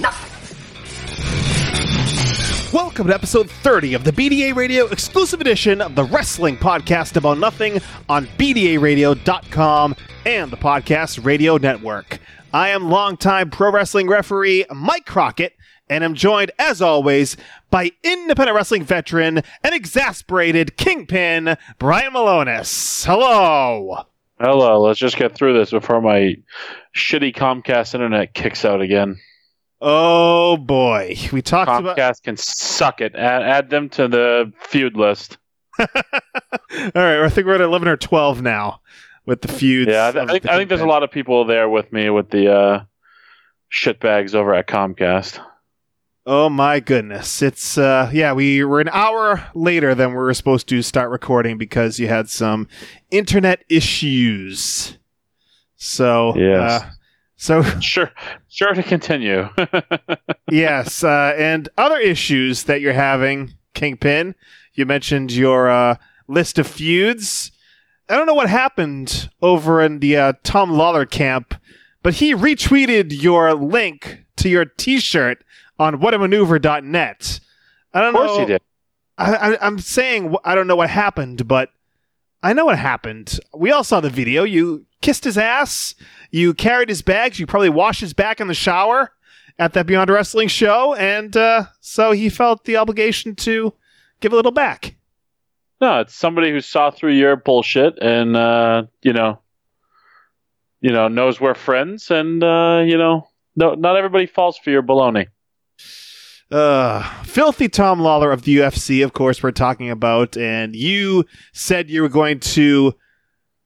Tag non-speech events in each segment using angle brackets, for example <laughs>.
Nothing. Welcome to episode 30 of the BDA Radio exclusive edition of the wrestling podcast about nothing on BDARadio.com and the Podcast Radio Network. I am longtime pro wrestling referee Mike Crockett, and I'm joined, as always, by independent wrestling veteran and exasperated kingpin Brian Malonis. Hello. Hello, let's just get through this before my shitty Comcast internet kicks out again. Oh boy, we talked about. Comcast about. can suck it. Add, add them to the feud list. <laughs> All right, I think we're at eleven or twelve now with the feuds. Yeah, I, th- I think I think there's a lot of people there with me with the uh, shitbags over at Comcast. Oh my goodness. It's uh yeah, we were an hour later than we were supposed to start recording because you had some internet issues. So Yes. uh, so <laughs> Sure, sure to continue. <laughs> yes, uh, and other issues that you're having, Kingpin. You mentioned your uh, list of feuds. I don't know what happened over in the uh, Tom Lawlor camp, but he retweeted your link to your T-shirt on whatamaneuver.net. I don't of course know. he did. I, I, I'm saying I don't know what happened, but I know what happened. We all saw the video. You kissed his ass. You carried his bags. You probably washed his back in the shower at that Beyond Wrestling show, and uh, so he felt the obligation to give a little back. No, it's somebody who saw through your bullshit and uh, you know, you know, knows we're friends, and uh, you know, no, not everybody falls for your baloney. Uh, filthy Tom Lawlor of the UFC, of course, we're talking about, and you said you were going to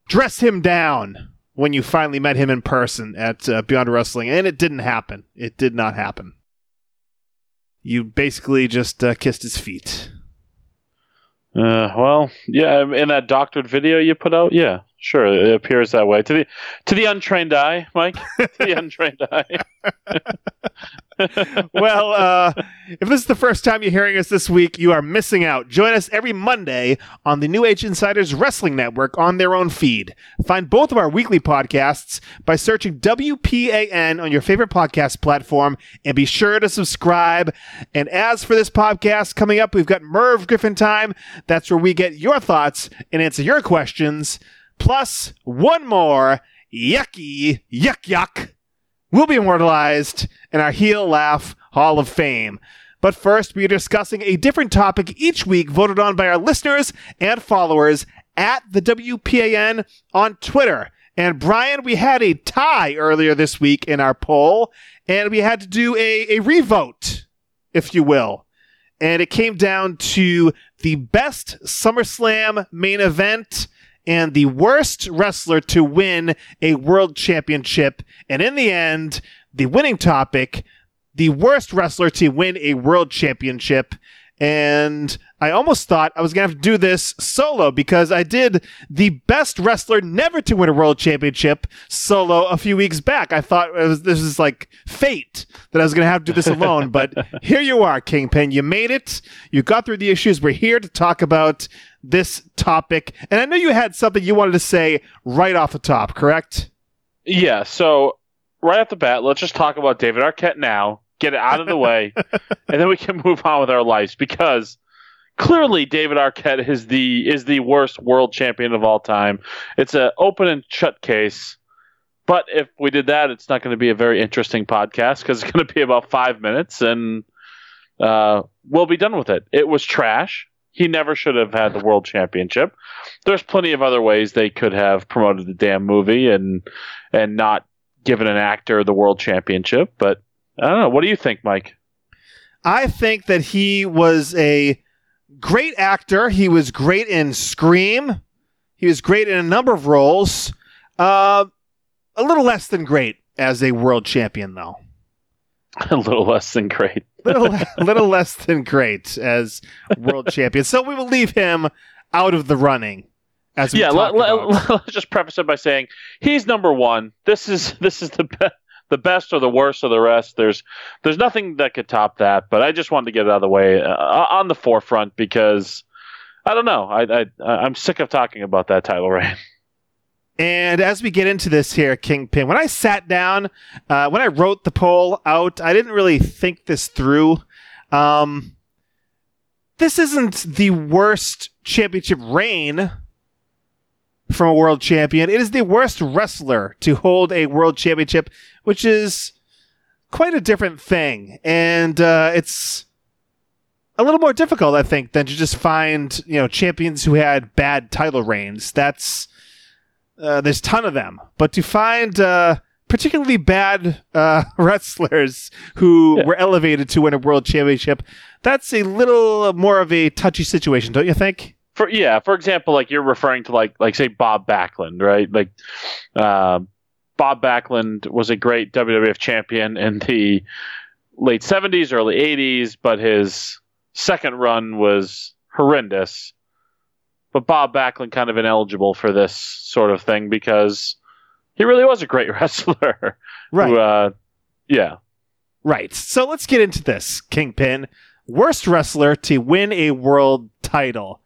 dress him down when you finally met him in person at uh, Beyond Wrestling, and it didn't happen. It did not happen. You basically just uh, kissed his feet. Uh, well, yeah, in that doctored video you put out, yeah, sure, it appears that way to the to the untrained eye, Mike. <laughs> to the untrained eye. <laughs> well, uh, if this is the first time you're hearing us this week, you are missing out. Join us every Monday on the New Age Insiders Wrestling Network on their own feed. Find both of our weekly podcasts by searching WPAN on your favorite podcast platform and be sure to subscribe. And as for this podcast coming up, we've got Merv Griffin time. That's where we get your thoughts and answer your questions. Plus, one more yucky yuck yuck will be immortalized in our Heel Laugh Hall of Fame. But first, we are discussing a different topic each week voted on by our listeners and followers at the WPAN on Twitter. And Brian, we had a tie earlier this week in our poll, and we had to do a, a revote, if you will. And it came down to the best SummerSlam main event and the worst wrestler to win a world championship. And in the end, the winning topic, the worst wrestler to win a world championship. And I almost thought I was going to have to do this solo because I did the best wrestler never to win a world championship solo a few weeks back. I thought it was, this is like fate that I was going to have to do this <laughs> alone. but here you are, Kingpin. You made it. You got through the issues. We're here to talk about this topic. And I know you had something you wanted to say right off the top, correct? Yeah, so right off the bat, let's just talk about David Arquette now, get it out of the <laughs> way, and then we can move on with our lives because clearly David Arquette is the is the worst world champion of all time. It's an open and shut case. But if we did that, it's not going to be a very interesting podcast because it's going to be about five minutes, and uh, we'll be done with it. It was trash. He never should have had the world championship. There's plenty of other ways they could have promoted the damn movie and and not given an actor the world championship. But I don't know. What do you think, Mike? I think that he was a great actor. He was great in Scream. He was great in a number of roles. Uh, a little less than great as a world champion, though. <laughs> a little less than great. <laughs> little, <laughs> little less than great as world champion. So we will leave him out of the running. As yeah, let, us just preface it by saying he's number one. This is this is the best. The best or the worst of the rest. There's there's nothing that could top that. But I just wanted to get it out of the way uh, on the forefront because I don't know. I, I I'm sick of talking about that title reign. And as we get into this here, Kingpin, when I sat down, uh, when I wrote the poll out, I didn't really think this through. Um, this isn't the worst championship reign from a world champion. It is the worst wrestler to hold a world championship, which is quite a different thing. And uh, it's a little more difficult, I think, than to just find you know champions who had bad title reigns. That's uh, there's a ton of them, but to find uh, particularly bad uh, <laughs> wrestlers who Yeah. were elevated to win a world championship, that's a little more of a touchy situation, don't you think? For yeah, for example, like you're referring to like like say Bob Backlund, right? Like uh, Bob Backlund was a great WWF champion in the late 70s, early 80s, but his second run was horrendous. But Bob Backlund kind of ineligible for this sort of thing because he really was a great <laughs> wrestler. Who, uh, yeah. Right. So let's get into this. Kingpin, worst wrestler to win a world title.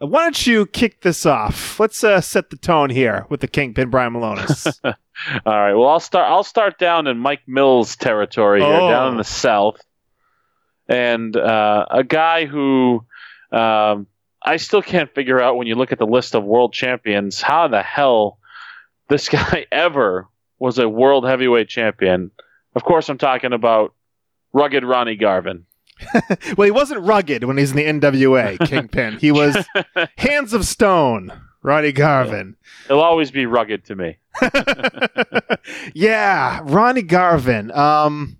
Why don't you kick this off? Let's uh, set the tone here with the Kingpin, Brian Malonis. <laughs> All right. Well, I'll start. I'll start down in Mike Mills territory here, Oh. down in the south, and uh, a guy who um, I still can't figure out when you look at the list of world champions how the hell this <laughs> guy ever was a world heavyweight champion. Of course, I'm talking about rugged Ronnie Garvin. <laughs> well, he wasn't rugged when he's in the NWA, <laughs> Kingpin. He was hands of stone, Ronnie Garvin. He'll always be rugged to me. yeah, Ronnie Garvin. Um,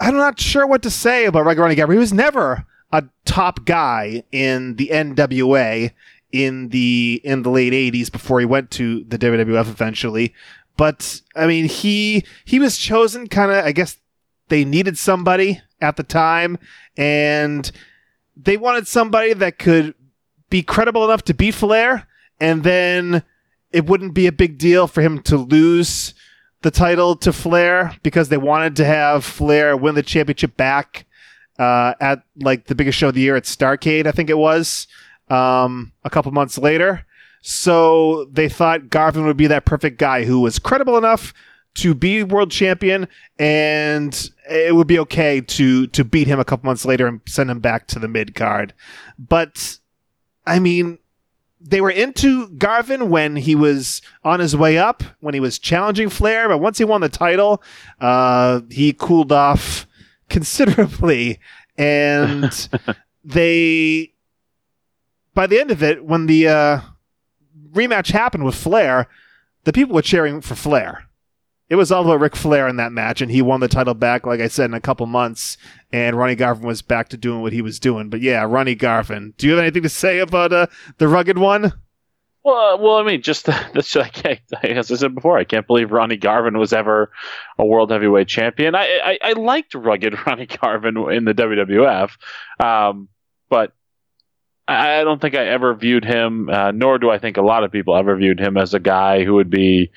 I'm not sure what to say about rugged Ronnie Garvin. He was never a top guy in the NWA in the in the late '80s before he went to the WWF eventually. But I mean, he he was chosen kind of. I guess they needed somebody at the time, and they wanted somebody that could be credible enough to beat Flair, and then it wouldn't be a big deal for him to lose the title to Flair because they wanted to have Flair win the championship back uh, at like the biggest show of the year at Starcade, I think it was, um, a couple months later. So they thought Garvin would be that perfect guy who was credible enough to be world champion, and it would be okay to to beat him a couple months later and send him back to the mid card. But I mean, they were into Garvin when he was on his way up, when he was challenging Flair, but once he won the title, uh, he cooled off considerably, and <laughs> they, by the end of it, when the uh, rematch happened with Flair, the people were cheering for Flair. It was all about Ric Flair in that match, and he won the title back, like I said, in a couple months. And Ronnie Garvin was back to doing what he was doing. But yeah, Ronnie Garvin. Do you have anything to say about uh, the rugged one? Well, uh, well, I mean, just <laughs> that's I can't, <laughs> as I said before, I can't believe Ronnie Garvin was ever a world heavyweight champion. I I, I liked rugged <laughs> Ronnie Garvin in the WWF, um, but I, I don't think I ever viewed him, uh, nor do I think a lot of people ever viewed him as a guy who would be,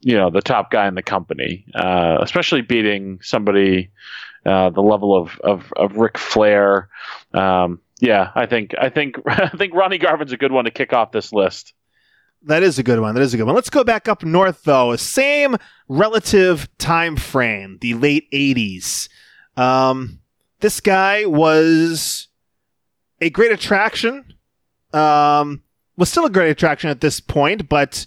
you know, the top guy in the company, uh, especially beating somebody uh, the level of of of Ric Flair. Um, yeah, I think I think <laughs> I think Ronnie Garvin's a good one to kick off this list. That is a good one. That is a good one. Let's go back up north, though. Same relative time frame, the late 80s. Um, this guy was a great attraction. Um, was still a great attraction at this point, but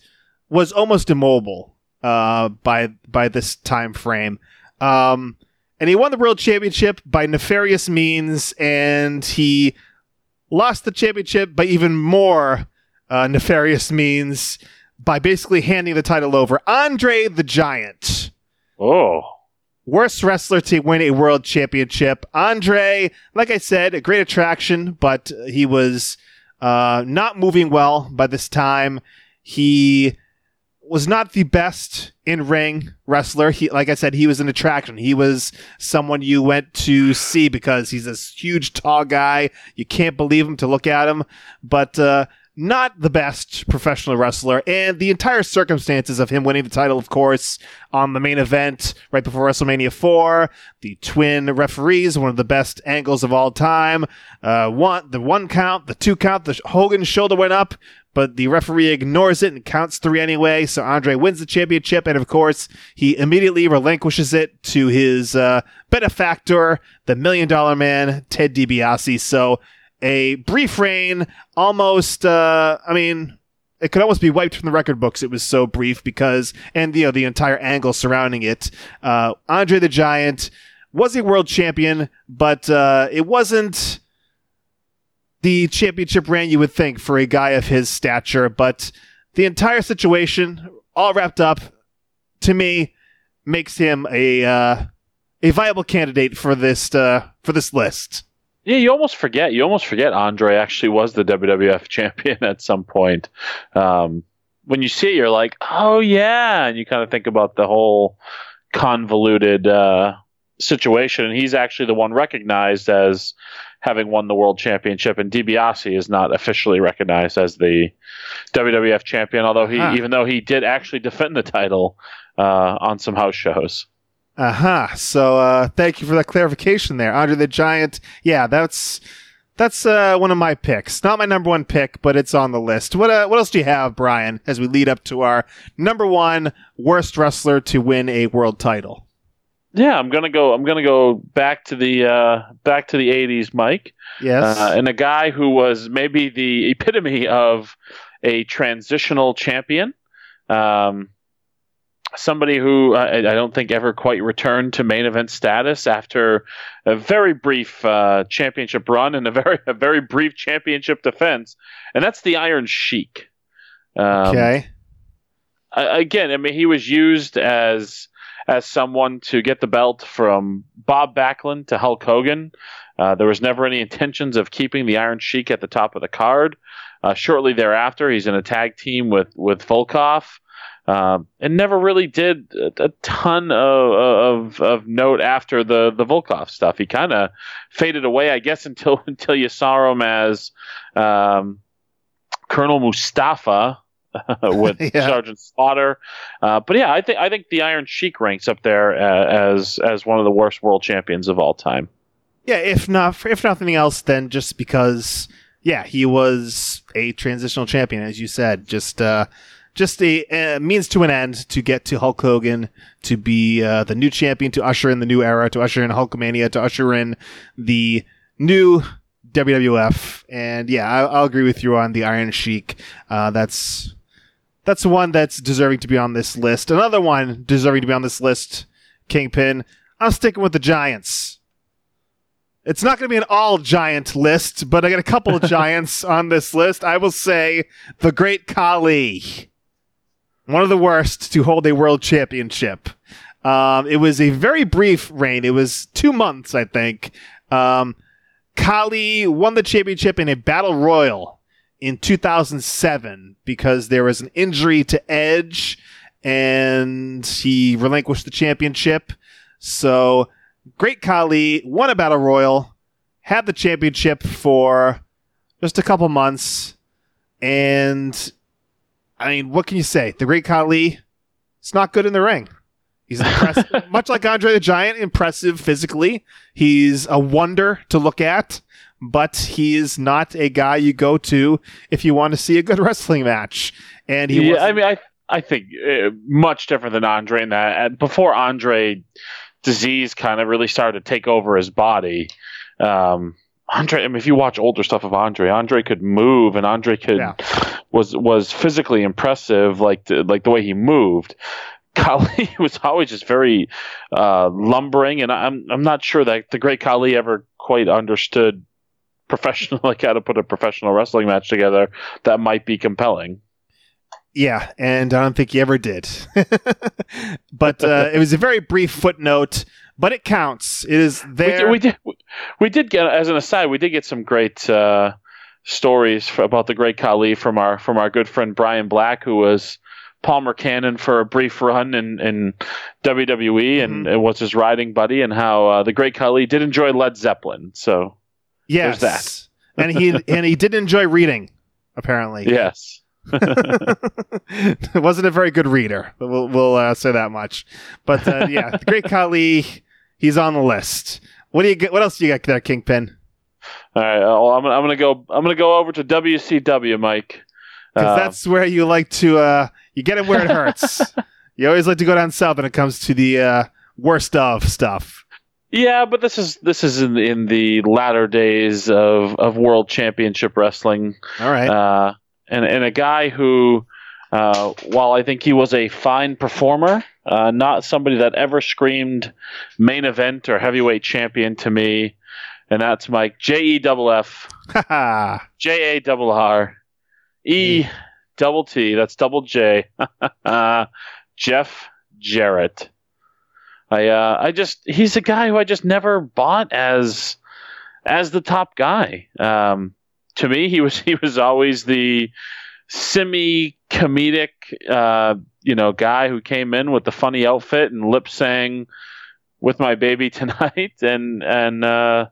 was almost immobile. uh, by by this time frame. Um, and he won the world championship by nefarious means, and he lost the championship by even more uh, nefarious means by basically handing the title over. Andre the Giant. Oh. Worst wrestler to win a world championship. Andre, like I said, a great attraction, but he was uh, not moving well by this time. He was not the best in ring wrestler. He, like I said, he was an attraction. He was someone you went to see because he's this huge, tall guy. You can't believe him to look at him, but uh, not the best professional wrestler. And the entire circumstances of him winning the title, of course, on the main event right before WrestleMania 4, the twin referees, one of the best angles of all time. Uh, one, the one count, the two count, the Hogan shoulder went up, but the referee ignores it and counts three anyway. So Andre wins the championship, and of course, he immediately relinquishes it to his uh, benefactor, the Million Dollar Man, Ted DiBiase. So a brief reign, almost. Uh, I mean, it could almost be wiped from the record books. It was so brief because, and you know, the entire angle surrounding it. Uh, Andre the Giant was a world champion, but uh, it wasn't the championship reign you would think for a guy of his stature. But the entire situation, all wrapped up, to me, makes him a uh, a viable candidate for this uh, for this list. Yeah, you almost forget. You almost forget Andre actually was the WWF <laughs> champion at some point. Um, when you see it, you're like, oh yeah, and you kind of think about the whole convoluted uh, situation. And he's actually the one recognized as having won the world championship, and DiBiase is not officially recognized as the WWF champion, although he, Huh. even though he did actually defend the title uh, on some house shows. Uh huh. So uh, thank you for that clarification there. Andre the Giant. Yeah, that's that's uh, one of my picks. Not my number one pick, but it's on the list. What uh, what else do you have, Brian? As we lead up to our number one worst wrestler to win a world title. Yeah, I'm gonna go. I'm gonna go back to the uh, back to the '80s, Mike. Yes. uh, and a guy who was maybe the epitome of a transitional champion. Um, somebody who I, I don't think ever quite returned to main event status after a very brief uh, championship run and a very <laughs> a very brief championship defense, and that's the Iron Sheik. Um, okay. I- again, I mean, he was used as as someone to get the belt from Bob Backlund to Hulk Hogan. Uh, there was never any intentions of keeping the Iron Sheik at the top of the card. Uh, shortly thereafter, he's in a tag team with with Volkoff, um, and never really did a, a ton of, of of note after the the Volkoff stuff. He kind of faded away, I guess, <laughs> until until you saw him as um, Colonel Mustafa <laughs> with <laughs> Yeah. Sergeant Slaughter. Uh, but yeah, I think I think the Iron Sheik ranks up there uh, as as one of the worst world champions of all time. Yeah. If not, if nothing else, then just because. Yeah, he was a transitional champion, as you said. Just, uh, just a uh, means to an end to get to Hulk Hogan to be uh, the new champion, to usher in the new era, to usher in Hulkamania, to usher in the new WWF. And yeah, I, I'll agree with you on the Iron Sheik. Uh, that's that's one that's deserving to be on this list. Another one deserving to be on this list, Kingpin. I'm sticking with the Giants. It's not going to be an all giant list, but I got a couple of <laughs> giants on this list. I will say the Great Khali, one of the worst to hold a world championship. Um, it was a very brief reign. It was two months, I think. Um, Khali won the championship in a battle royal in 2007 because there was an injury to Edge and he relinquished the championship. So, Great Khali won a battle royal, had the championship for just a couple months, and I mean, what can you say? The Great Khali, it's not good in the ring. He's impressive, <laughs> much like Andre the Giant, impressive physically. He's a wonder to look at, but he is not a guy you go to if you want to see a good <laughs> wrestling match. And he yeah, I mean, I I think uh, much different than Andre in that. uh, Before Andre, disease kind of really started to take over his body. Um, Andre, I mean, if you watch older stuff of Andre, Andre could move, and Andre could Yeah. was was physically impressive, like the, like the way he moved. <laughs> Khali was always just very uh, lumbering, and I'm I'm not sure that the great Khali ever quite understood professional <laughs> like how to put a professional wrestling match together that might be compelling. Yeah, and I don't think he ever did. <laughs> but uh, it was a very brief footnote, but it counts. It is there. We did, we did, we did get, as an aside, we did get some great uh, stories for, about the great Khali from our from our good friend Brian Black, who was Palmer Cannon for a brief run in, in WWE and, Mhm. was his riding buddy, and how uh, the great Khali did enjoy Led Zeppelin. So yes, there's and he <laughs> and he did enjoy reading. Apparently, yes, <laughs> wasn't a very good reader. We'll we'll uh, say that much. But uh, yeah, the great Khali, he's on the list. What do you get? What else do you got there, Kingpin? all right. Well, I'm, gonna- I'm gonna go. I'm gonna go over to WCW, Mike. Because Uh, that's where you like to. Uh, you get it where it hurts. <laughs> you always like to go down south when it comes to the uh, worst of stuff. Yeah, but this is this is in in the latter days of, of World Championship Wrestling, All right. uh, and and a guy who, uh, while I think he was a fine performer, uh, not somebody that ever screamed main event or heavyweight champion to me, and that's Mike J E double F. <laughs> J A double R E double T. That's double J. <laughs> Jeff Jarrett. I uh, I just he's a guy who I just never bought as as the top guy. Um, to me, he was <laughs> he was always the semi comedic uh, you know guy who came in with the funny outfit and lip sang with my baby <laughs> tonight and and uh,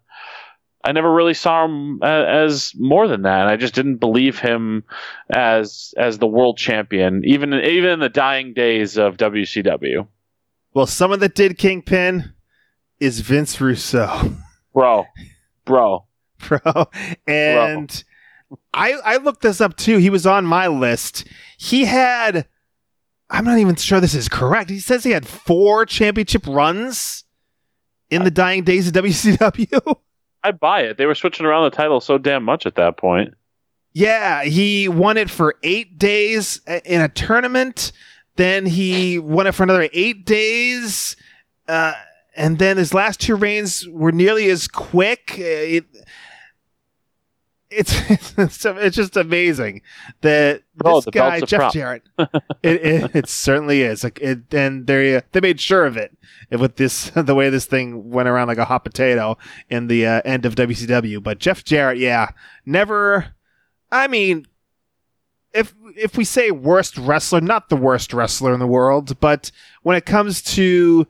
I never really saw him as more than that. I just didn't believe him as as the world champion, even even in the dying days of WCW. Well, someone that did Kingpin is Vince Russo, Bro, bro, <laughs> bro. And I I looked this up too. He was on my list. He had. I'm not even sure this is correct. He says he had four championship runs in the dying days of WCW. <laughs> I buy it. They were switching around the title so damn much at that point. Yeah, he won it for eight days in a tournament. Then he won it for another eight days. Uh, and then his last two reigns were nearly as quick. Uh, It, it's, it's it's just amazing that Oh, this guy Jeff prop. Jarrett. it, it <laughs> it certainly is. Like it, and they they made sure of it with this <laughs> the way this thing went around like a hot potato in the uh, end of WCW. But Jeff Jarrett, yeah, never. I mean, if if we say worst wrestler, not the worst wrestler in the world, but when it comes to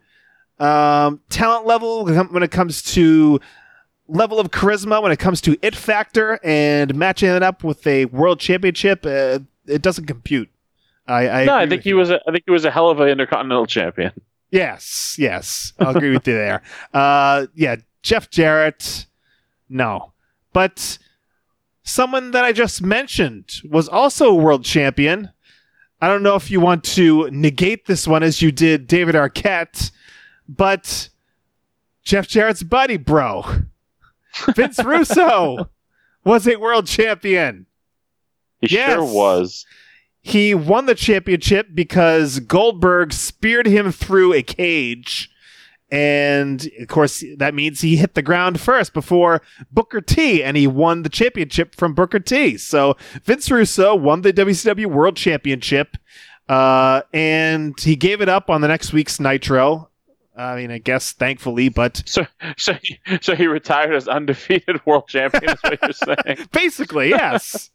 um, talent level, when it comes to level of charisma, when it comes to it factor, and matching it up with a world championship, uh, it doesn't compute. I, I no, I think he you. was. A, I think he was a hell of an intercontinental champion. Yes, yes, I'll agree with you there. <laughs> Uh, yeah, Jeff Jarrett, no, but someone that I just mentioned was also a world champion. I don't know if you want to negate this one as you did David Arquette, but Jeff Jarrett's buddy, bro, Vince Russo, was a world champion. He Yes. sure was. He won the championship because Goldberg speared him through a cage. And of course, that means he hit the ground first before Booker T, and he won the championship from Booker T. So Vince Russo won the WCW World Championship, uh, and he gave it up on the next week's Nitro. I mean, I guess thankfully, but So, so, he, so he retired as undefeated <laughs> world champion. Is what you're saying? <laughs> Basically, yes.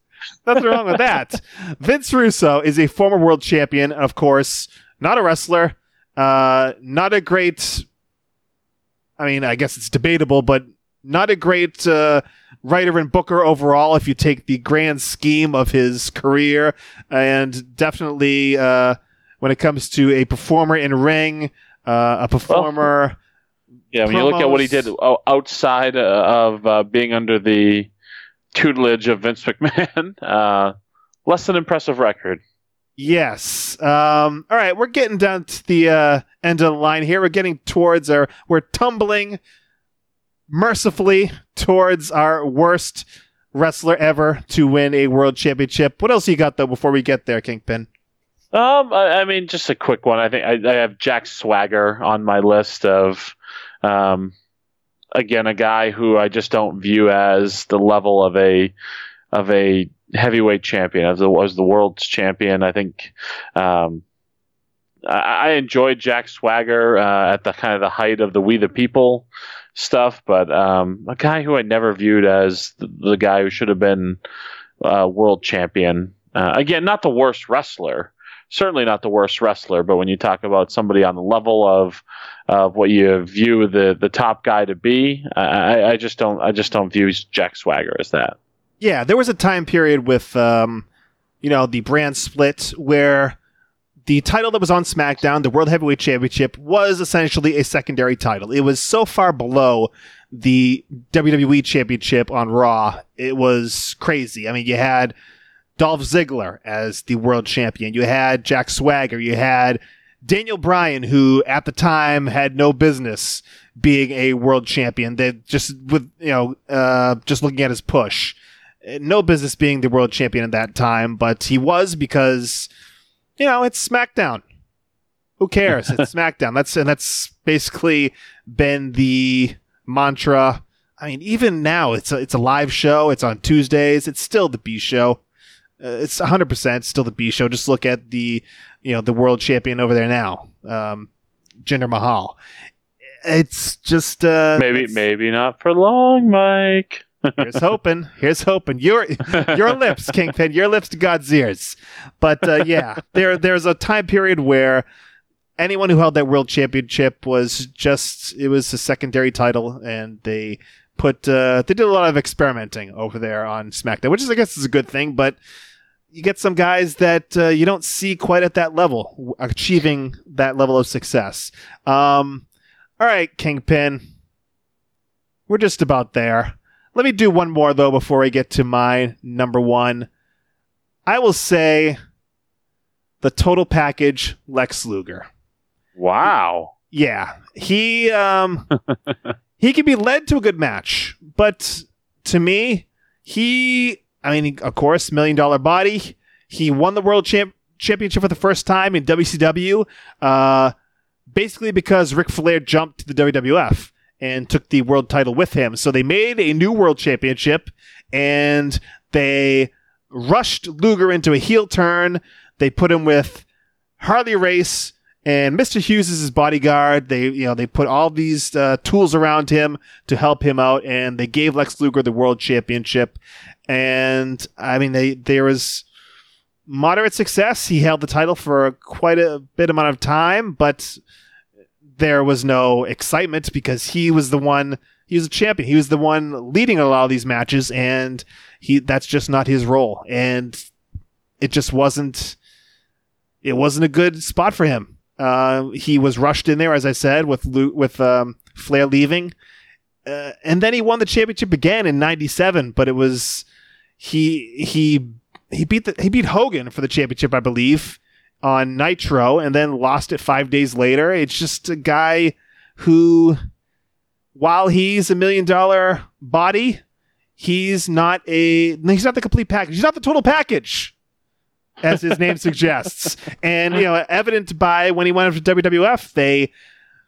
Nothing wrong with that. <laughs> Vince Russo is a former world champion, of course, not a wrestler, uh, not a great. I mean, I guess it's debatable, but not a great uh, writer and booker overall if you take the grand scheme of his career, and definitely uh, when it comes to a performer in ring, uh, a performer. <laughs> Yeah, when you look at what he did outside uh, of uh, being under the tutelage of Vince McMahon, <laughs> uh, less than impressive record. Yes. Um, all right, we're getting down to the uh, end of the line here. We're getting towards our. We're tumbling mercifully towards our worst wrestler ever to win a world championship. What else you got though before we get there, Kingpin? Um, I, I mean, just a quick one. I think I, I have Jack Swagger on my list of, um, again, a guy who I just don't view as the level of a of a heavyweight champion as the was the world's champion. I think um, I, I enjoyed Jack Swagger uh, at the kind of the height of the We the People stuff, but um, a guy who I never viewed as the, the guy who should have been uh, world champion. Uh, again, not the worst wrestler, certainly not the worst wrestler, but when you talk about somebody on the level of of what you view the the top guy to be, I, I just don't I just don't view Jack Swagger as that. Yeah, there was a time period with, um, you know, the brand split where the title that was on SmackDown, the World Heavyweight Championship, was essentially a secondary title. It was so far below the WWE Championship on Raw. It was crazy. I mean, you had Dolph Ziggler as the world champion. You had Jack Swagger. You had Daniel Bryan, who at the time had no business being a world champion. That just with you know, uh, just looking at his push, no business being the world champion at that time, but he was because you know it's SmackDown. Who cares? It's <laughs> SmackDown. That's and that's basically been the mantra. I mean, even now, it's a, it's a live show. It's on Tuesdays. It's still the B show. Uh, it's 100% still the B show. Just look at the, you know, the world champion over there now, um, Jinder Mahal. It's just uh, maybe it's, maybe not for long, Mike. <laughs> here's hoping. Here's hoping. Your your lips, Kingpin. Your lips to God's ears. But uh, yeah, there there's a time period where anyone who held that world championship was just it was a secondary title, and they put uh, they did a lot of experimenting over there on SmackDown, which is I guess is a good thing, but you get some guys that uh, you don't see quite at that level achieving that level of success. Um, all right, Kingpin, we're just about there. Let me do one more though before I get to my number one. I will say the total package Lex Luger. Wow. Yeah, he um <laughs> he can be led to a good match, but to me, he I mean, of course, million dollar body. He won the world champ- championship for the first time in WCW, uh, basically because Ric Flair jumped to the WWF and took the world title with him. So they made a new world championship and they rushed Luger into a heel turn. They put him with Harley Race and Mr. Hughes is his bodyguard. They, you know, they put all these uh, tools around him to help him out, and they gave Lex Luger the world championship. And I mean, they there was moderate success. He held the title for quite a bit amount of time, but there was no excitement because he was the one. He was a champion. He was the one leading a lot of these matches, and he that's just not his role. And it just wasn't. It wasn't a good spot for him. Uh, he was rushed in there, as I said, with with um, Flair leaving, uh, and then he won the championship again in '97. But it was he he he beat the, he beat Hogan for the championship, I believe, on Nitro, and then lost it five days later. It's just a guy who, while he's a million dollar body, he's not a he's not the complete package. He's not the total package as his name suggests. <laughs> And you know, evident by when he went up to WWF, they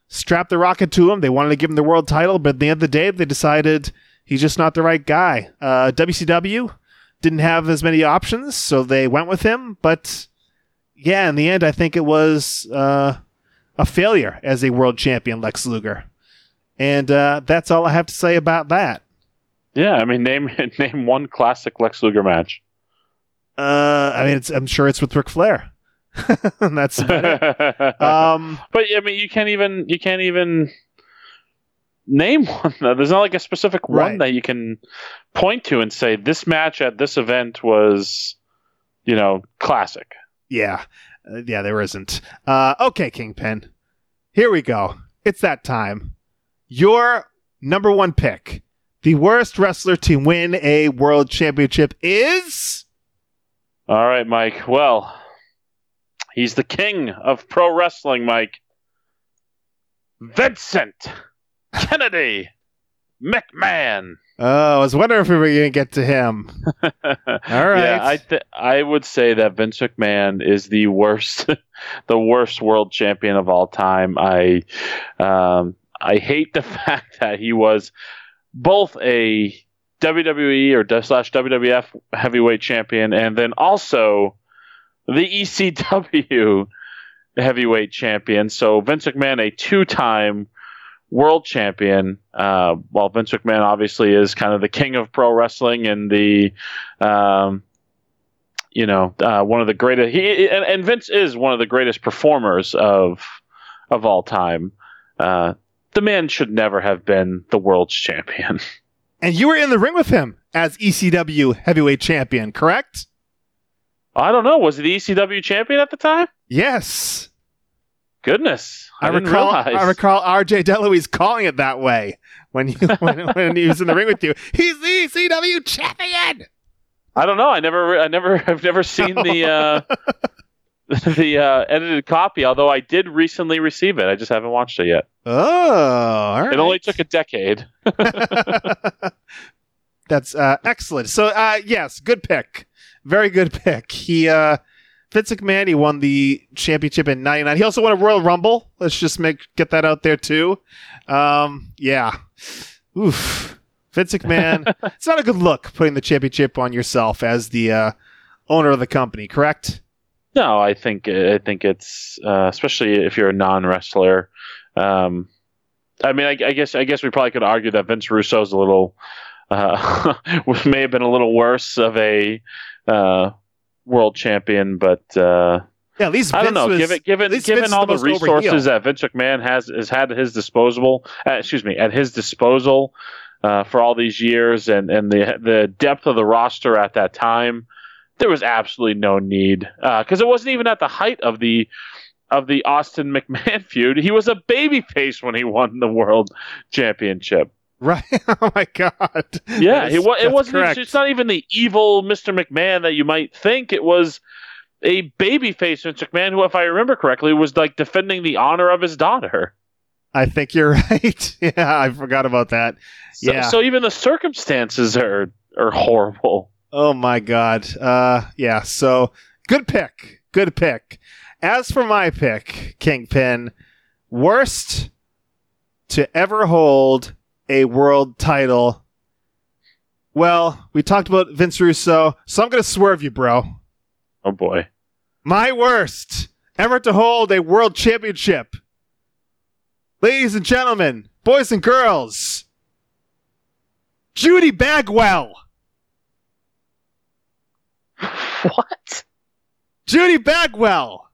strapped the rocket to him. They wanted to give him the world title, but at the end of the day, they decided he's just not the right guy. Uh, WCW didn't have as many options, so they went with him. But yeah, in the end, I think it was uh, a failure as a world champion, Lex Luger. And uh, that's all I have to say about that. Yeah, I mean, name <laughs> name one classic Lex Luger match. Uh, I mean, it's, I'm sure it's with Ric Flair. <laughs> that's about it. <laughs> Um, but I mean, you can't even you can't even name one. Though. <laughs> There's not like a specific one Right. that you can point to and say this match at this event was, you know, classic. yeah, Uh, yeah, there isn't. Uh, okay, Kingpin, here we go. It's that time. Your number one pick, the worst wrestler to win a world championship is. All right, Mike. Well, he's the king of pro wrestling, Mike. Vincent Kennedy McMahon. Oh, I was wondering if we were going to get to him. <laughs> All right. Yeah, I th- I would say that Vince McMahon is the worst, <laughs> the worst world champion of all time. I, um, I hate the <laughs> fact that he was both a WWE or slash WWF heavyweight champion and then also the ECW heavyweight champion. So Vince McMahon, a two-time world champion, uh, while Vince McMahon obviously is kind of the king of pro wrestling and the, um, you know, uh, one of the greatest. He and, and, Vince is one of the greatest performers of of all time. Uh, the man should never have been the world's champion. <laughs> And you were in the ring with him as ECW heavyweight champion, correct? I don't know. Was he the ECW champion at the time? Yes. Goodness, I, I recall. Realize. I recall R.J. DeLuise calling it that way when he <laughs> when, when he was in the ring with you. He's the ECW champion. I don't know. I never, I never, <laughs> I've never seen the uh, <laughs> the uh, edited copy. Although I did recently receive it, I just haven't watched it yet. Oh, it only took a decade. That's uh, excellent. So, uh, yes, good pick. Very good pick. He uh, Vince McMahon, he won the championship in '99. He also won a Royal Rumble. Let's just make get that out there too. Um, yeah. Oof. Vince McMahon. <laughs> it's not a good look putting the championship on yourself as the uh, owner of the company. Correct? No, I think I think it's uh, especially if you're a non wrestler. Um, I mean, I, I, guess I guess we probably could argue that Vince Russo's a little uh, <laughs> may have been a little worse of a uh, world champion, but uh, yeah, at least Vince I don't know. Was, given given given all the, the resources that Vince McMahon has has had at his disposal, uh, excuse me, at his disposal uh, for all these years, and and the the depth of the roster at that time, there was absolutely no need because uh, it wasn't even at the height of the of the Austin <laughs> McMahon feud. He was a babyface when he won the world championship. Right. <laughs> Oh my God. Yeah, is, it, was, it wasn't. Correct. It's not even the evil Mr. McMahon that you might think. It was a babyface Mr. McMahon, who, if I remember correctly, was like defending the honor of his daughter. I think you're <laughs> right. yeah, I forgot about that. So, yeah. So even the circumstances are are horrible. Oh my God. Uh, yeah. So good pick. Good pick. As for my pick, Kingpin, worst to ever hold a world title. Well, we talked about Vince Russo, so I'm going to swerve you, bro. Oh boy. My worst ever to hold a world championship. Ladies and gentlemen, boys and girls, Judy Bagwell. <laughs> What? Judy Bagwell,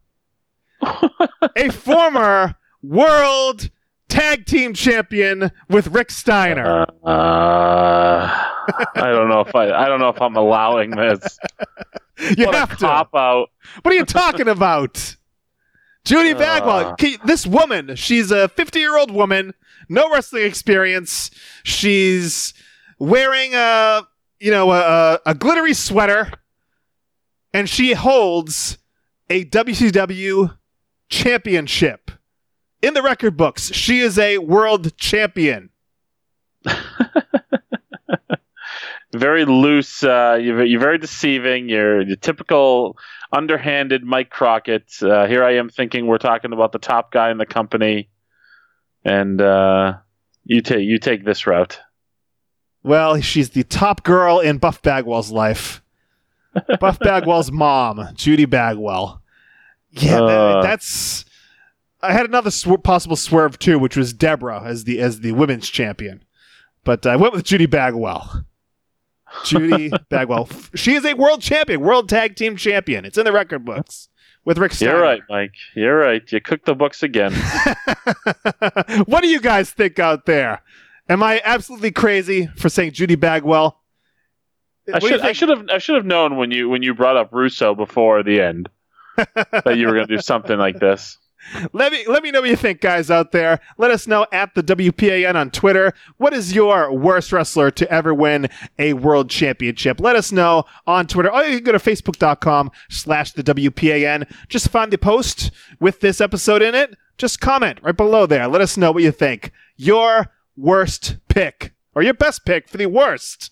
<laughs> a former world tag team champion with Rick Steiner. Uh, uh, I don't know if I I don't know if I'm allowing this. You what have to. Cop out. What are you talking about? Judy uh. Bagwell, this woman, she's a 50 year old woman, no wrestling experience. She's wearing a, you know, a, a glittery sweater, and she holds a WCW championship in the record books, she is a world champion. <laughs> very loose. Uh, you're, you're, very deceiving. You're the typical underhanded Mike Crockett. Uh, here I am thinking we're talking about the top guy in the company, and uh, you take you take this route. Well, she's the top girl in Buff Bagwell's life. Buff <laughs> Bagwell's mom, Judy Bagwell. Yeah, that, uh. that's I had another sw- possible swerve too, which was Debra as the as the women's champion, but I went with Judy Bagwell. Judy <laughs> Bagwell. She is a world champion, world tag team champion. It's in the record books with Rick Steiner. You're right, Mike. You're right. You cooked the books again. <laughs> what do you guys think out there? Am I absolutely crazy for saying Judy Bagwell? I should, I should have I should have known when you when you brought up Russo before the end <laughs> that you were going to do something like this let me let me know what you think, guys out there. Let us know at the WPAN on Twitter. What is your worst wrestler to ever win a world championship? Let us know on Twitter. Or you can go to facebook.com slash the WPAN. Just find the post with this episode in it. Just comment right below there. Let us know what you think. Your worst pick or your best pick for the worst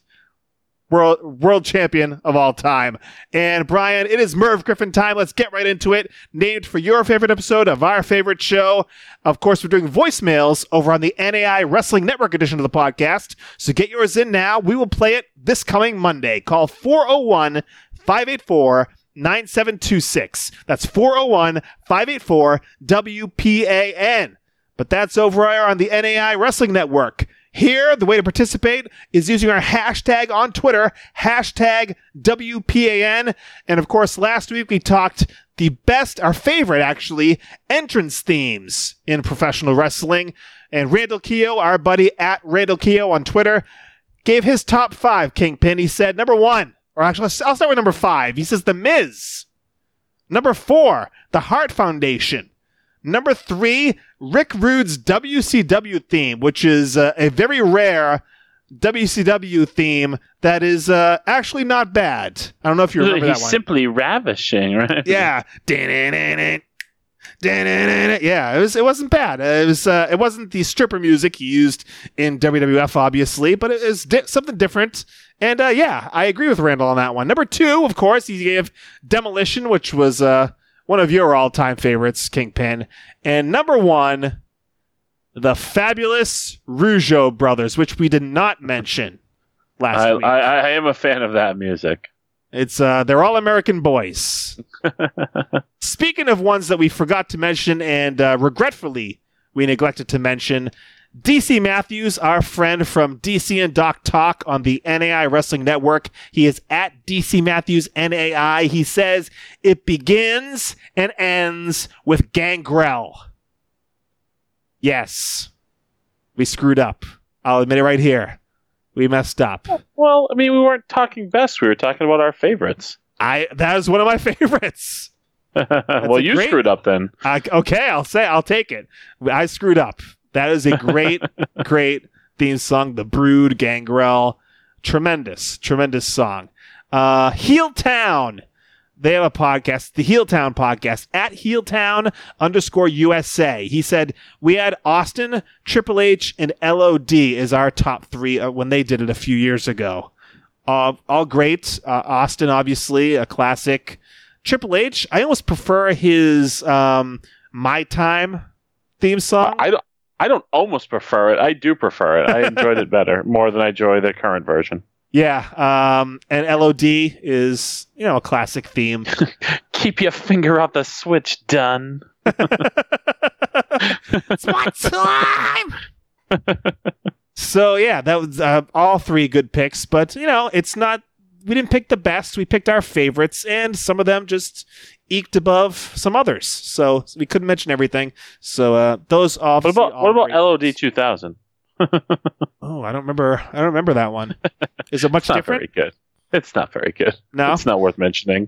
world world champion of all time. And Brian, it is Merv Griffin time. Let's get right into it. Named for your favorite episode of our favorite show. Of course, we're doing voicemails over on the NAI Wrestling Network edition of the podcast. So get yours in now. We will play it this coming Monday. Call 401 584 9726. That's 401 584 WPAN. But that's over on the NAI Wrestling Network. Here, the way to participate is using our hashtag on Twitter, hashtag WPAN. And of course, last week we talked the best, our favorite actually, entrance themes in professional wrestling. And Randall Keogh, our buddy at Randall Keogh on Twitter, gave his top five, Kingpin. He said, number one, or actually, I'll start with number five. He says, The Miz. Number four, The Hart Foundation. Number three, Rick Rude's WCW theme, which is uh, a very rare WCW theme that is uh, actually not bad. I don't know if you remember He's that one. simply ravishing, right? yeah. Yeah, it was. It wasn't bad. It was. Uh, it wasn't the stripper music he used in WWF, obviously, but it was di- something different. And uh, yeah, I agree with Randall on that one. Number two, of course, he gave Demolition, which was uh, one of your all-time favorites, Kingpin. And number one, the fabulous Rougeau brothers, which we did not mention last I, week. I, I am a fan of that music. It's uh, they're all American boys. <laughs> Speaking of ones that we forgot to mention and uh, regretfully we neglected to mention, DC Matthews, our friend from DC and Doc Talk on the NAI Wrestling Network. He is at DC Matthews NAI. He says it begins and ends with Gangrel. Yes, we screwed up. I'll admit it right here. We messed up. Well, I mean, we weren't talking best. We were talking about our favorites. I that is one of my <laughs> favorites. <laughs> well, you great- screwed up then. Okay, I'll say I'll take it. I screwed up. That is a great, <laughs> great theme song. The Brood, Gangrel, tremendous, tremendous song. Uh, Heel Town. They have a podcast, the Heel Town podcast at Heel Town underscore USA. He said we had Austin, Triple H, and LOD as our top three uh, when they did it a few years ago. Uh, all great. Uh, Austin, obviously, a classic. Triple H, I almost prefer his um, My Time theme song. I don't. I don't almost prefer it. I do prefer it. I enjoyed it better <laughs> more than I enjoy the current version. yeah, um, and LOD is you know a classic theme. <laughs> Keep your finger off the switch, done. <laughs> it's my time. so yeah, that was uh, all three good picks, but you know it's not. We didn't pick the best. We picked our favorites, and some of them just eked above some others. So we couldn't mention everything. So uh, those all. What about what about LOD two thousand? <laughs> Oh, I don't remember. I don't remember that one. Is it much It's not different? very good. It's not very good. No. It's not worth mentioning.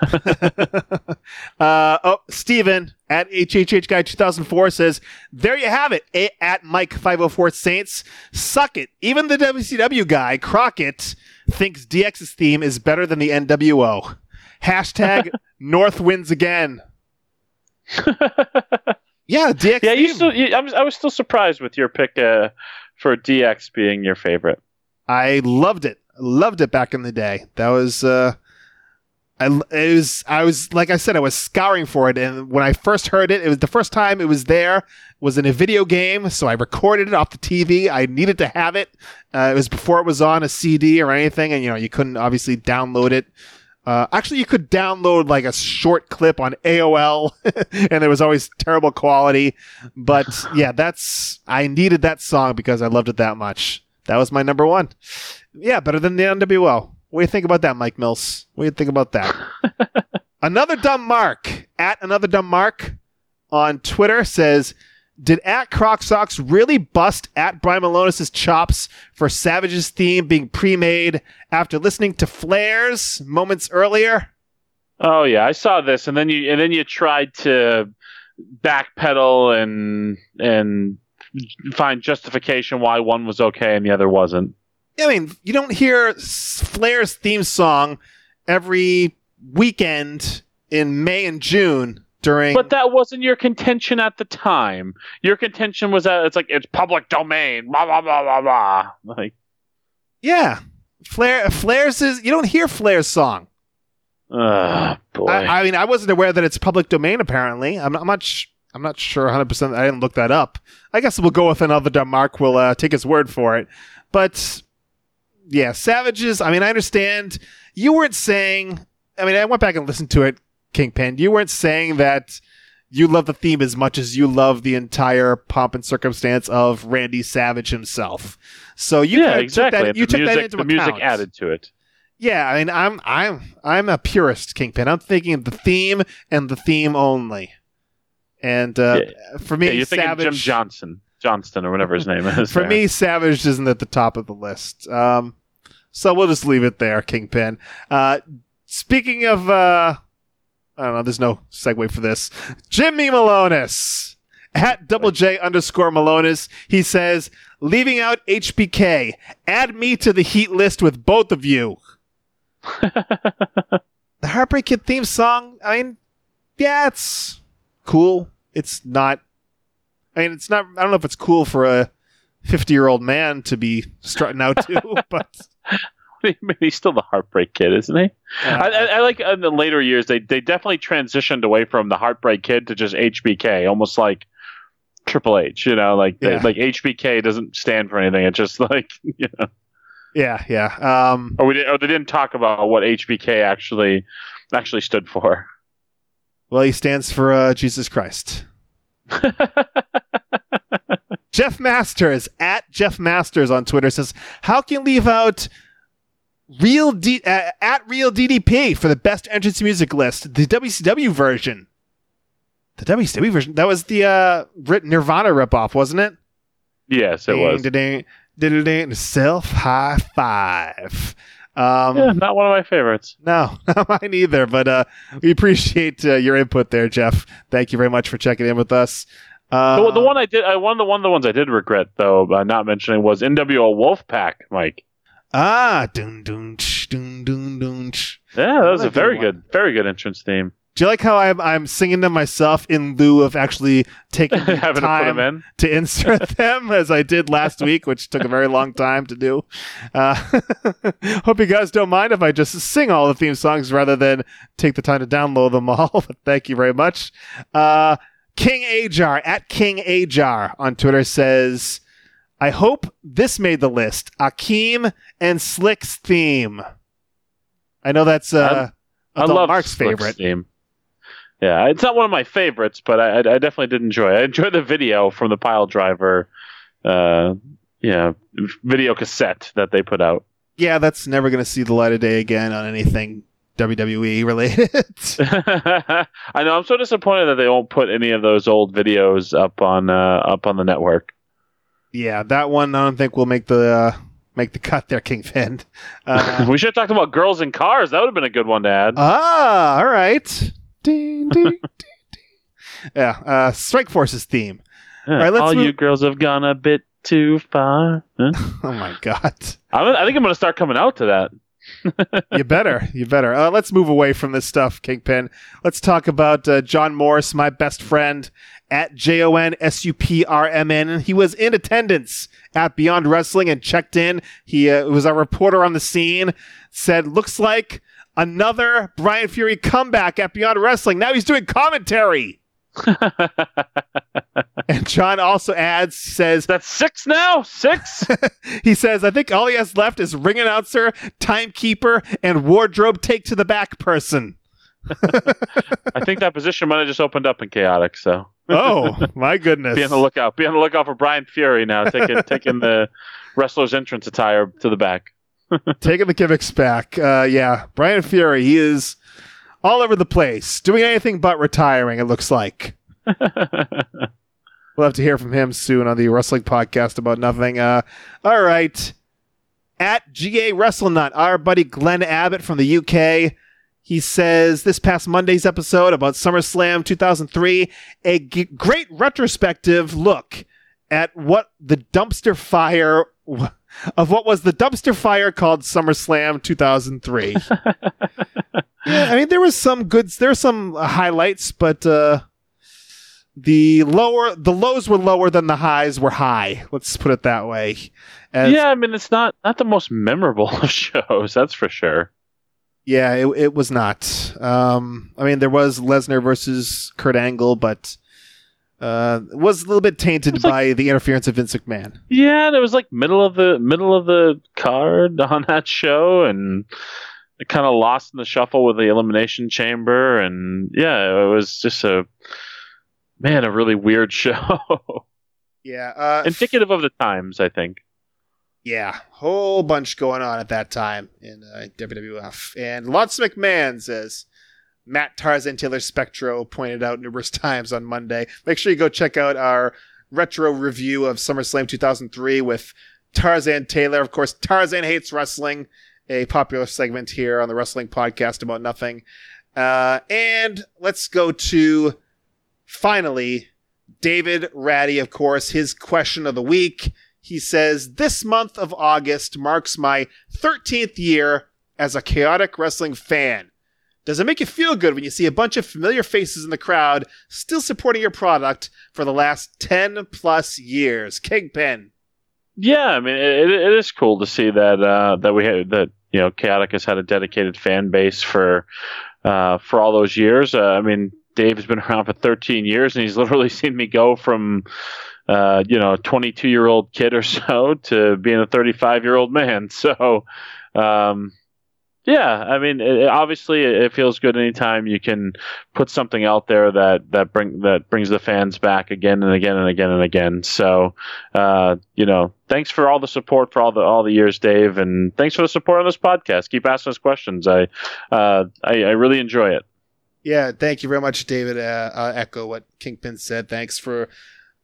<laughs> uh, oh, Steven at HHH Guy 2004 says, There you have it. A- at Mike 504 Saints. Suck it. Even the WCW guy, Crockett, thinks DX's theme is better than the NWO. Hashtag <laughs> North wins again. <laughs> Yeah, DX. Yeah, you still. You, I was I was still surprised with your pick uh, for DX being your favorite. I loved it. Loved it back in the day. That was uh I it was I was like I said I was scouring for it and when I first heard it it was the first time it was there was in a video game so I recorded it off the TV. I needed to have it. Uh, it was before it was on a CD or anything and you know you couldn't obviously download it. Uh, actually, you could download like a short clip on AOL, <laughs> and there was always terrible quality. But <sighs> yeah, that's I needed that song because I loved it that much. That was my number one. Yeah, better than the NWO. What do you think about that, Mike Mills? What do you think about that? <laughs> another dumb mark at another dumb mark on Twitter says, "Did at Croc Socks really bust at Brian Milonas' chops for Savage's theme being pre-made after listening to Flair's moments earlier?" Oh yeah, I saw this, and then you and then you tried to backpedal and and find justification why one was okay and the other wasn't. I mean, you don't hear Flair's theme song every weekend in May and June during. But that wasn't your contention at the time. Your contention was that it's like it's public domain. Blah blah blah blah blah. Like, yeah, Flair. Flair's is. You don't hear Flair's song. uh, boy. I, I mean, I wasn't aware that it's public domain. Apparently, I'm not much. I'm not sure 100. percent I didn't look that up. I guess we'll go with another Mark. We'll uh, take his word for it. But yeah, Savages. I mean, I understand you weren't saying. I mean, I went back and listened to it, Kingpin. You weren't saying that you love the theme as much as you love the entire pomp and circumstance of Randy Savage himself. So you yeah, exactly. Took that, you the took music, that into the music account. added to it. Yeah, I mean, I'm I'm I'm a purist, Kingpin. I'm thinking of the theme and the theme only. And uh, for me, Yeah, you're thinking Savage. Jim Johnson, Johnston, or whatever his name <laughs> is. for there. me, Savage isn't at the top of the list. Um, so we'll just leave it there, Kingpin. Uh, speaking of, uh, I don't know. There's no segue for this. Jimmy Milonas at double J underscore Milonas. He says, leaving out HBK. Add me to the heat list with both of you. <laughs> the Heartbreak Kid theme song, I mean, yeah, it's cool. It's not, I mean, it's not, I don't know if it's cool for a 50 year old man to be strutting out to, <laughs> but <laughs> He's still the Heartbreak Kid, isn't he? uh, I, I, I like in the later years they they definitely transitioned away from the Heartbreak Kid to just HBK, almost like Triple H. You know, like they- Yeah. like HBK doesn't stand for anything. It's just <laughs> like you know, yeah, yeah. Um, or we did, or they didn't talk about what HBK actually actually stood for. well, he stands for uh, Jesus Christ. Jeff Masters at Jeff Masters on Twitter says, "How can you leave out real D- uh, at real DDP for the best entrance music list? The WCW version, the WCW version. That was the uh, Nirvana ripoff, wasn't it? yes, it was. Ding, ding, ding, Self high five. Um, Yeah, not one of my favorites. no, <laughs> not mine either. But uh, we appreciate uh, your input there, Jeff. Thank you very much for checking in with us. Uh, the, the one I did, I one of the one of the ones I did regret though uh, not mentioning was NWO Wolfpack, Mike. ah, dun ch, dun dun dun. Yeah, that was a very good good, very good entrance theme. Do you like how I'm I'm singing them myself in lieu of actually taking <laughs> the Having to put time them in. to insert <laughs> them as I did last week, which took a very long time to do. Uh, <laughs> hope you guys don't mind if I just sing all the theme songs rather than take the time to download them all. But thank you very much. Uh, King Ajar at King Ajar on Twitter says, "I hope this made the list. Akeem and Slick's theme. I know that's uh, I love Mark's Slick's favorite. theme. Yeah, it's not one of my favorites, but I, I, I definitely did enjoy. it. I enjoyed the video from the Pile Driver, uh, yeah, video cassette that they put out. Yeah, that's never going to see the light of day again on anything WWE related. <laughs> I know. I'm so disappointed that they won't put any of those old videos up on uh, up on the network. yeah, that one I don't think will make the uh, make the cut there, Kingpin. <laughs> Uh, we should have talked about girls in cars. That would have been a good one to add. ah, all right. Ding, ding, ding. Yeah, uh, Strike Force's theme. Yeah, right, let's All move- you girls have gone a bit too far. Huh? <laughs> Oh my God. I'm, I think I'm going to start coming out to that. You better, you better. Uh, let's move away from this stuff, Kingpin. Let's talk about uh, John Morris, my best friend at J O N S U P R M N. He was in attendance at Beyond Wrestling and checked in. He uh, was a reporter on the scene. Said, "Looks like another Brian Fury comeback at Beyond Wrestling. Now he's doing commentary." <laughs> And John also adds, says, That's six now. Six. <laughs> he says, I think all he has left is ring announcer, timekeeper, and wardrobe take to the back person. <laughs> I think that position might have just opened up in chaotic. So Oh, my goodness. be on the lookout. Be on the lookout for Brian Fury now, taking taking the wrestler's entrance attire to the back. Taking the gimmicks back. Uh, yeah, Brian Fury, he is all over the place, doing anything but retiring, it looks like. <laughs> We'll have to hear from him soon on the wrestling podcast about nothing. Uh, all right. At GA WrestleNut, our buddy Glenn Abbott from the UK. He says this past Monday's episode about SummerSlam 2003, a g- great retrospective look at what the dumpster fire of what was the dumpster fire called SummerSlam 2003. <laughs> yeah, I mean there was some good there were some highlights, but uh the lower the lows were lower than the highs were high. Let's put it that way. As, yeah, I mean it's not not the most memorable <laughs> of shows, that's for sure. Yeah, it, it was not. Um, I mean, there was Lesnar versus Kurt Angle, but uh, was a little bit tainted like- by the interference of Vince McMahon. Yeah, it was like middle of the middle of the card <laughs> on that show, and it kind of lost in the shuffle with the elimination chamber, and yeah, it was just a man, a really weird <laughs> show, Yeah, uh, indicative of the times, I think. yeah, whole bunch going on at that time in uh, WWF, and lots of McMahon's as Matt Tarzan Taylor Spectro pointed out numerous <laughs> times on Monday. Make sure you go check out our retro review of SummerSlam 2003 with Tarzan Taylor. Of course, Tarzan hates wrestling, a popular segment here on the Wrestling Podcast about nothing. Uh, and let's go to finally David Ratty, of course, his question of the week. He says, This month of August marks my 13th year as a chaotic wrestling fan. Does it make you feel good when you see a bunch of familiar faces in the crowd still supporting your product for the last 10 plus years? Kingpin. Yeah, I mean, it, it is cool to see that uh, that we had that you know Chaotic has had a dedicated fan base for uh, for all those years. Uh, I mean, Dave's been around for 13 years, and he's literally <laughs> seen me go from uh, you know a 22 year old kid or so to being a 35 year old man. <laughs> So. Um, yeah, I mean, it, obviously, it, it feels good anytime you can put something out there that that bring that brings the fans back again and again and again and again. So, uh, you know, thanks for all the support for all the all the years, Dave, and thanks for the support on this podcast. Keep asking us questions. I uh, I, I really enjoy it. Yeah, thank you very much, David. Uh, I'll echo what Kingpin said. Thanks for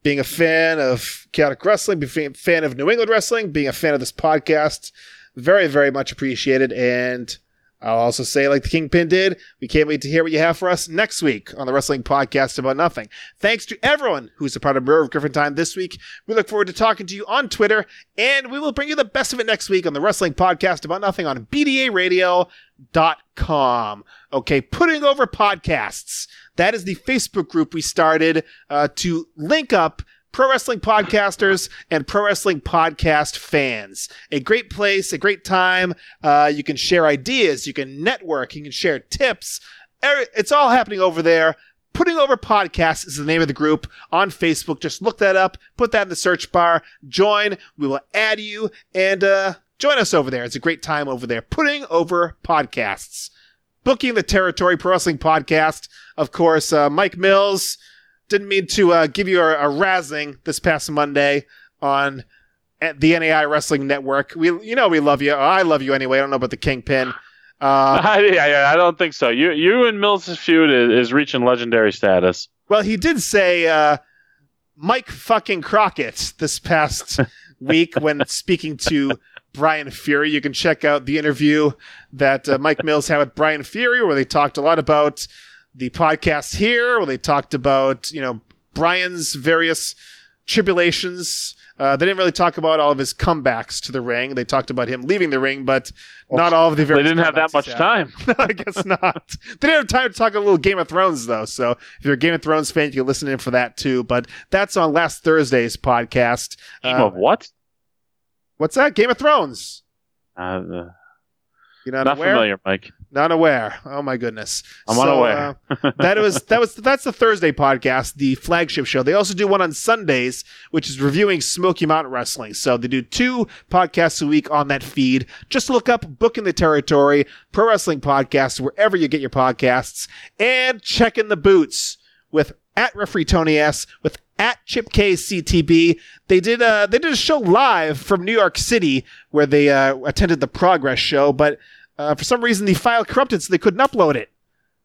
being a fan of chaotic wrestling, being a fan of New England wrestling, being a fan of this podcast. Very, very much appreciated. And I'll also say, like the Kingpin did, we can't wait to hear what you have for us next week on the Wrestling Podcast About Nothing. Thanks to everyone who's a part of Mirror of Griffin Time this week. We look forward to talking to you on Twitter, and we will bring you the best of it next week on the Wrestling Podcast About Nothing on BDARadio.com. Okay, putting over podcasts. That is the Facebook group we started uh, to link up pro wrestling podcasters and pro wrestling podcast fans. A great place, a great time. Uh, you can share ideas, you can network, you can share tips. It's all happening over there. Putting Over Podcasts is the name of the group on Facebook. Just look that up, put that in the search bar, join. We will add you and uh, join us over there. It's a great time over there. Putting Over Podcasts. Booking the Territory Pro Wrestling Podcast. Of course, uh, Mike Mills didn't mean to uh, give you a, a razzing this past Monday on at the NAI Wrestling Network. We, you know, we love you. I love you anyway. I don't know about the Kingpin. Uh, <laughs> I, I, I don't think so. You you and Mills' feud is, is reaching legendary status. well, he did say uh, Mike fucking Crockett this past <laughs> week when speaking to Brian Fury. You can check out the interview that uh, Mike Mills had with Brian Fury, where they talked a lot about the podcast here, where they talked about you know Brian's various tribulations. Uh, they didn't really talk about all of his comebacks to the ring. They talked about him leaving the ring, but not all of the. They didn't have that much time. <laughs> No, I guess not. They didn't have time to talk a little Game of Thrones though. So if you're a Game of Thrones fan, you can listen in for that too. But that's on last Thursday's podcast. Game Uh, of what? what's that? Game of Thrones. Uh, You're not, not aware? familiar, Mike. Not aware. Oh my goodness. I'm So, unaware. uh, <laughs> that was that was that's the Thursday podcast, the flagship show. They also do one on Sundays, which is reviewing Smoky Mountain Wrestling. So they do two podcasts a week on that feed. Just look up Booking the Territory, Pro Wrestling Podcast, wherever you get your podcasts, and check in the boots with at referee Tony S with at Chip K CTB. They did uh they did a show live from New York City where they uh, attended the Progress show, but uh, for some reason the file corrupted, so they couldn't upload it.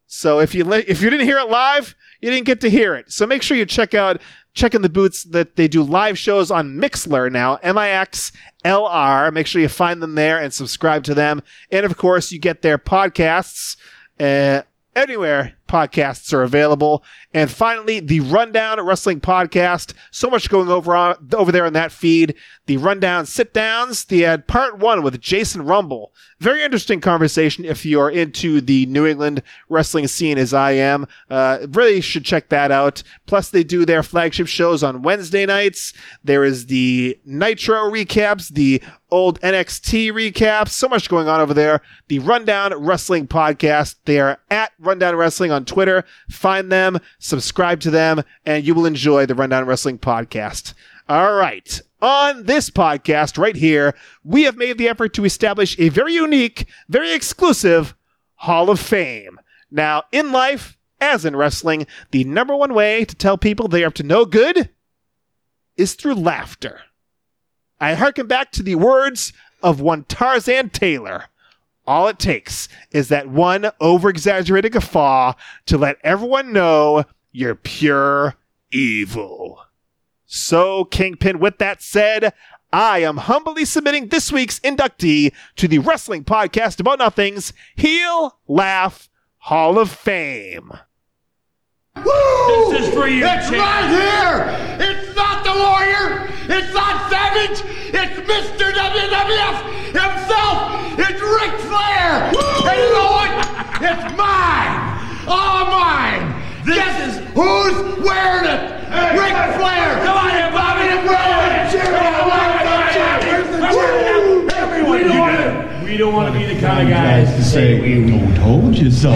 So if you li- if you didn't hear it live, you didn't get to hear it. So make sure you check out check in the boots that they do live shows on Mixlr now, M I X L R. Make sure you find them there and subscribe to them. And of course, you get their podcasts uh, anywhere podcasts are available. And finally, the Rundown Wrestling Podcast. So much going over on, over there on that feed. The Rundown Sit Downs. They had part one with Jason Rumble. Very interesting conversation if you're into the New England wrestling scene as I am. Uh, really should check that out. Plus, they do their flagship shows on Wednesday nights. There is the Nitro recaps, the old NXT recaps. So much going on over there. The Rundown Wrestling Podcast. They are at Rundown Wrestling on Twitter. Find them, subscribe to them, and you will enjoy the Rundown Wrestling Podcast. All right. On this podcast right here, we have made the effort to establish a very unique, very exclusive Hall of Fame. Now, in life, as in wrestling, the number one way to tell people they are up to no good is through laughter. I harken back to the words of one Tarzan Taylor. All it takes is that one over exaggerated guffaw to let everyone know you're pure evil. So, Kingpin, with that said, I am humbly submitting this week's inductee to the wrestling podcast about nothings, Heel Laugh Hall of Fame. Woo! This is for you, It's champ. right here! It's not the Warrior! It's not Savage! It's Mr. WWF himself! It's Ric Flair! And you know what? It's mine! All mine! This Guess is- who's wearing it? Ric Flair! Come on here, Bobby. Come on, cheer it the cheer? We don't want to. We don't want to be the kind of guys to say <laughs> we told you so.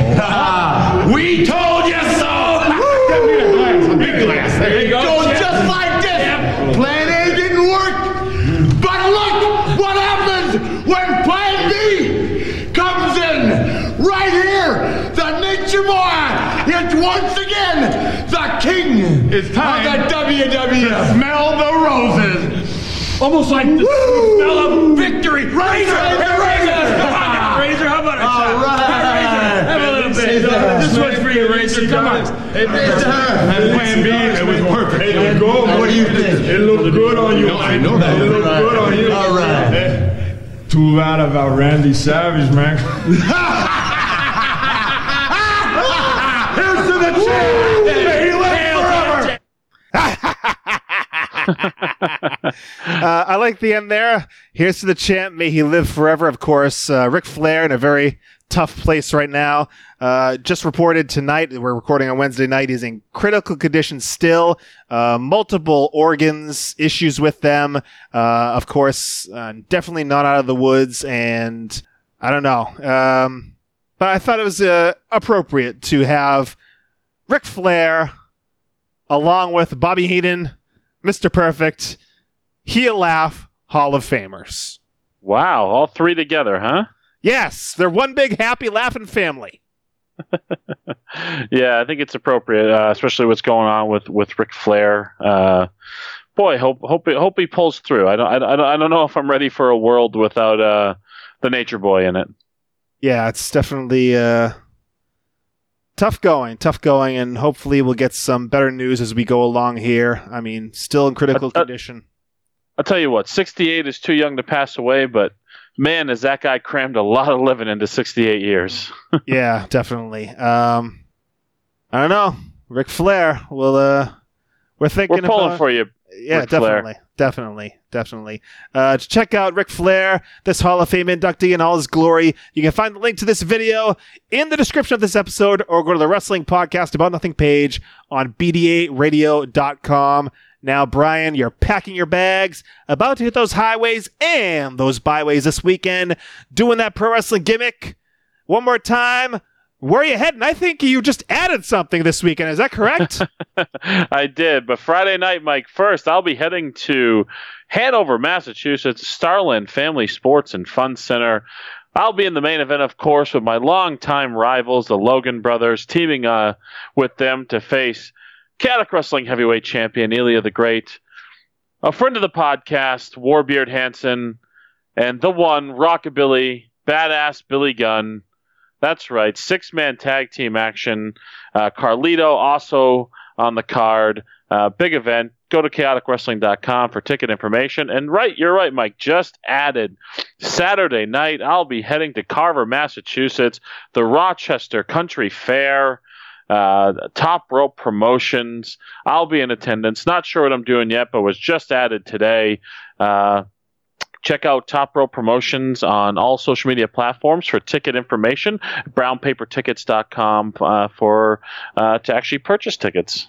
we told you so. Big glass. There you go. Go champ. just like this. Plan A didn't work, but look what happens when Plan B comes in. Right here, the Nature Boy is once again the king It's time. of the WWF. Smell the roses. Almost like the Woo! smell of victory. Razor, Razor, Razor. Come on, Razor. How about a All shot? right. Have a little bit. This one's for you, Razor. Come on. Hey, Razor. That plan B, it was working. It looked good. What do you think? It looked good on you. No, I know that. It looked good on you. All right. Too bad about Randy Savage, man. <laughs> Here's to the champ. May he live forever. Uh, I like the end there. Here's to the champ. May he live forever. Of course, uh, Ric Flair in a very tough place right now. Uh, just reported tonight. We're recording on Wednesday night. He's in critical condition still. Uh, multiple organs issues with them. Uh, of course, uh, definitely not out of the woods. And I don't know. Um, but I thought it was uh, appropriate to have Ric Flair along with Bobby Heenan, Mr. Perfect, Heel Laugh Hall of Famers. Wow, all three together, huh? Yes, they're one big happy laughing family. <laughs> yeah, I think it's appropriate, uh, especially what's going on with with Ric Flair. Uh, boy, hope hope hope he pulls through. I don't I don't I don't know if I'm ready for a world without uh, the Nature Boy in it. Yeah, it's definitely uh, tough going, tough going, and hopefully we'll get some better news as we go along here. I mean, still in critical Uh, uh, condition. I'll tell you what, 68 is too young to pass away, but man, has that guy crammed a lot of living into 68 years. <laughs> yeah, definitely. Um, I don't know, Ric Flair. Well, uh, we're thinking We're pulling about, for you. Yeah, Ric Flair. definitely, definitely, definitely. Uh, to check out Ric Flair, this Hall of Fame inductee in all his glory, you can find the link to this video in the description of this episode, or go to the Wrestling Podcast About Nothing page on bdaradio.com. Now, Brian, you're packing your bags, about to hit those highways and those byways this weekend, doing that pro wrestling gimmick. One more time, where are you heading? I think you just added something this weekend. Is that correct? <laughs> I did, but Friday night, Mike. First, I'll be heading to Hanover, Massachusetts, Starland Family Sports and Fun Center. I'll be in the main event, of course, with my longtime rivals, the Logan brothers, teaming uh, with them to face Chaotic Wrestling Heavyweight Champion Ilya the Great, a friend of the podcast, Warbeard Hanson, and the one Rockabilly Badass Billy Gunn. That's right, six man tag team action. Uh, Carlito also on the card. Uh, big event. Go to chaoticwrestling.com for ticket information. And right, you're right, Mike. Just added Saturday night. I'll be heading to Carver, Massachusetts, the Rochester Country Fair. Uh, top rope promotions. I'll be in attendance. Not sure what I'm doing yet, but was just added today. Uh, check out Top Rope Promotions on all social media platforms for ticket information. BrownPaperTickets.com uh, for uh, to actually purchase tickets.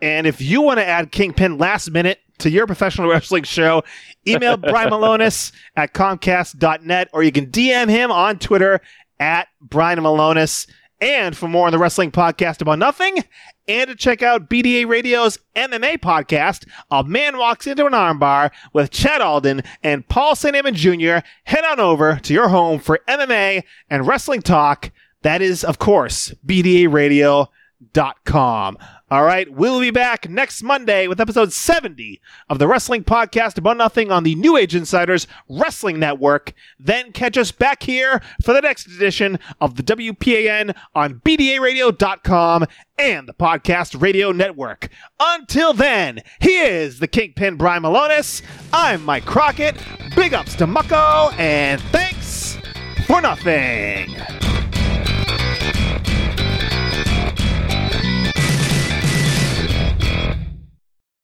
And if you want to add Kingpin last minute to your professional <laughs> wrestling show, email <laughs> Brian Milonas at Comcast.net or you can DM him on Twitter at Brian Milonas. And for more on the wrestling podcast about nothing, and to check out BDA Radio's MMA podcast, A Man Walks Into an Armbar with Chad Alden and Paul St. Amon Jr., head on over to your home for MMA and wrestling talk. That is, of course, BDARadio.com. All right, we'll be back next Monday with episode 70 of the Wrestling Podcast About Nothing on the New Age Insiders Wrestling Network. Then catch us back here for the next edition of the WPAN on BDARadio.com and the Podcast Radio Network. Until then, he is the Kingpin Brian Milonas. I'm Mike Crockett. Big ups to Mucko, and thanks for nothing.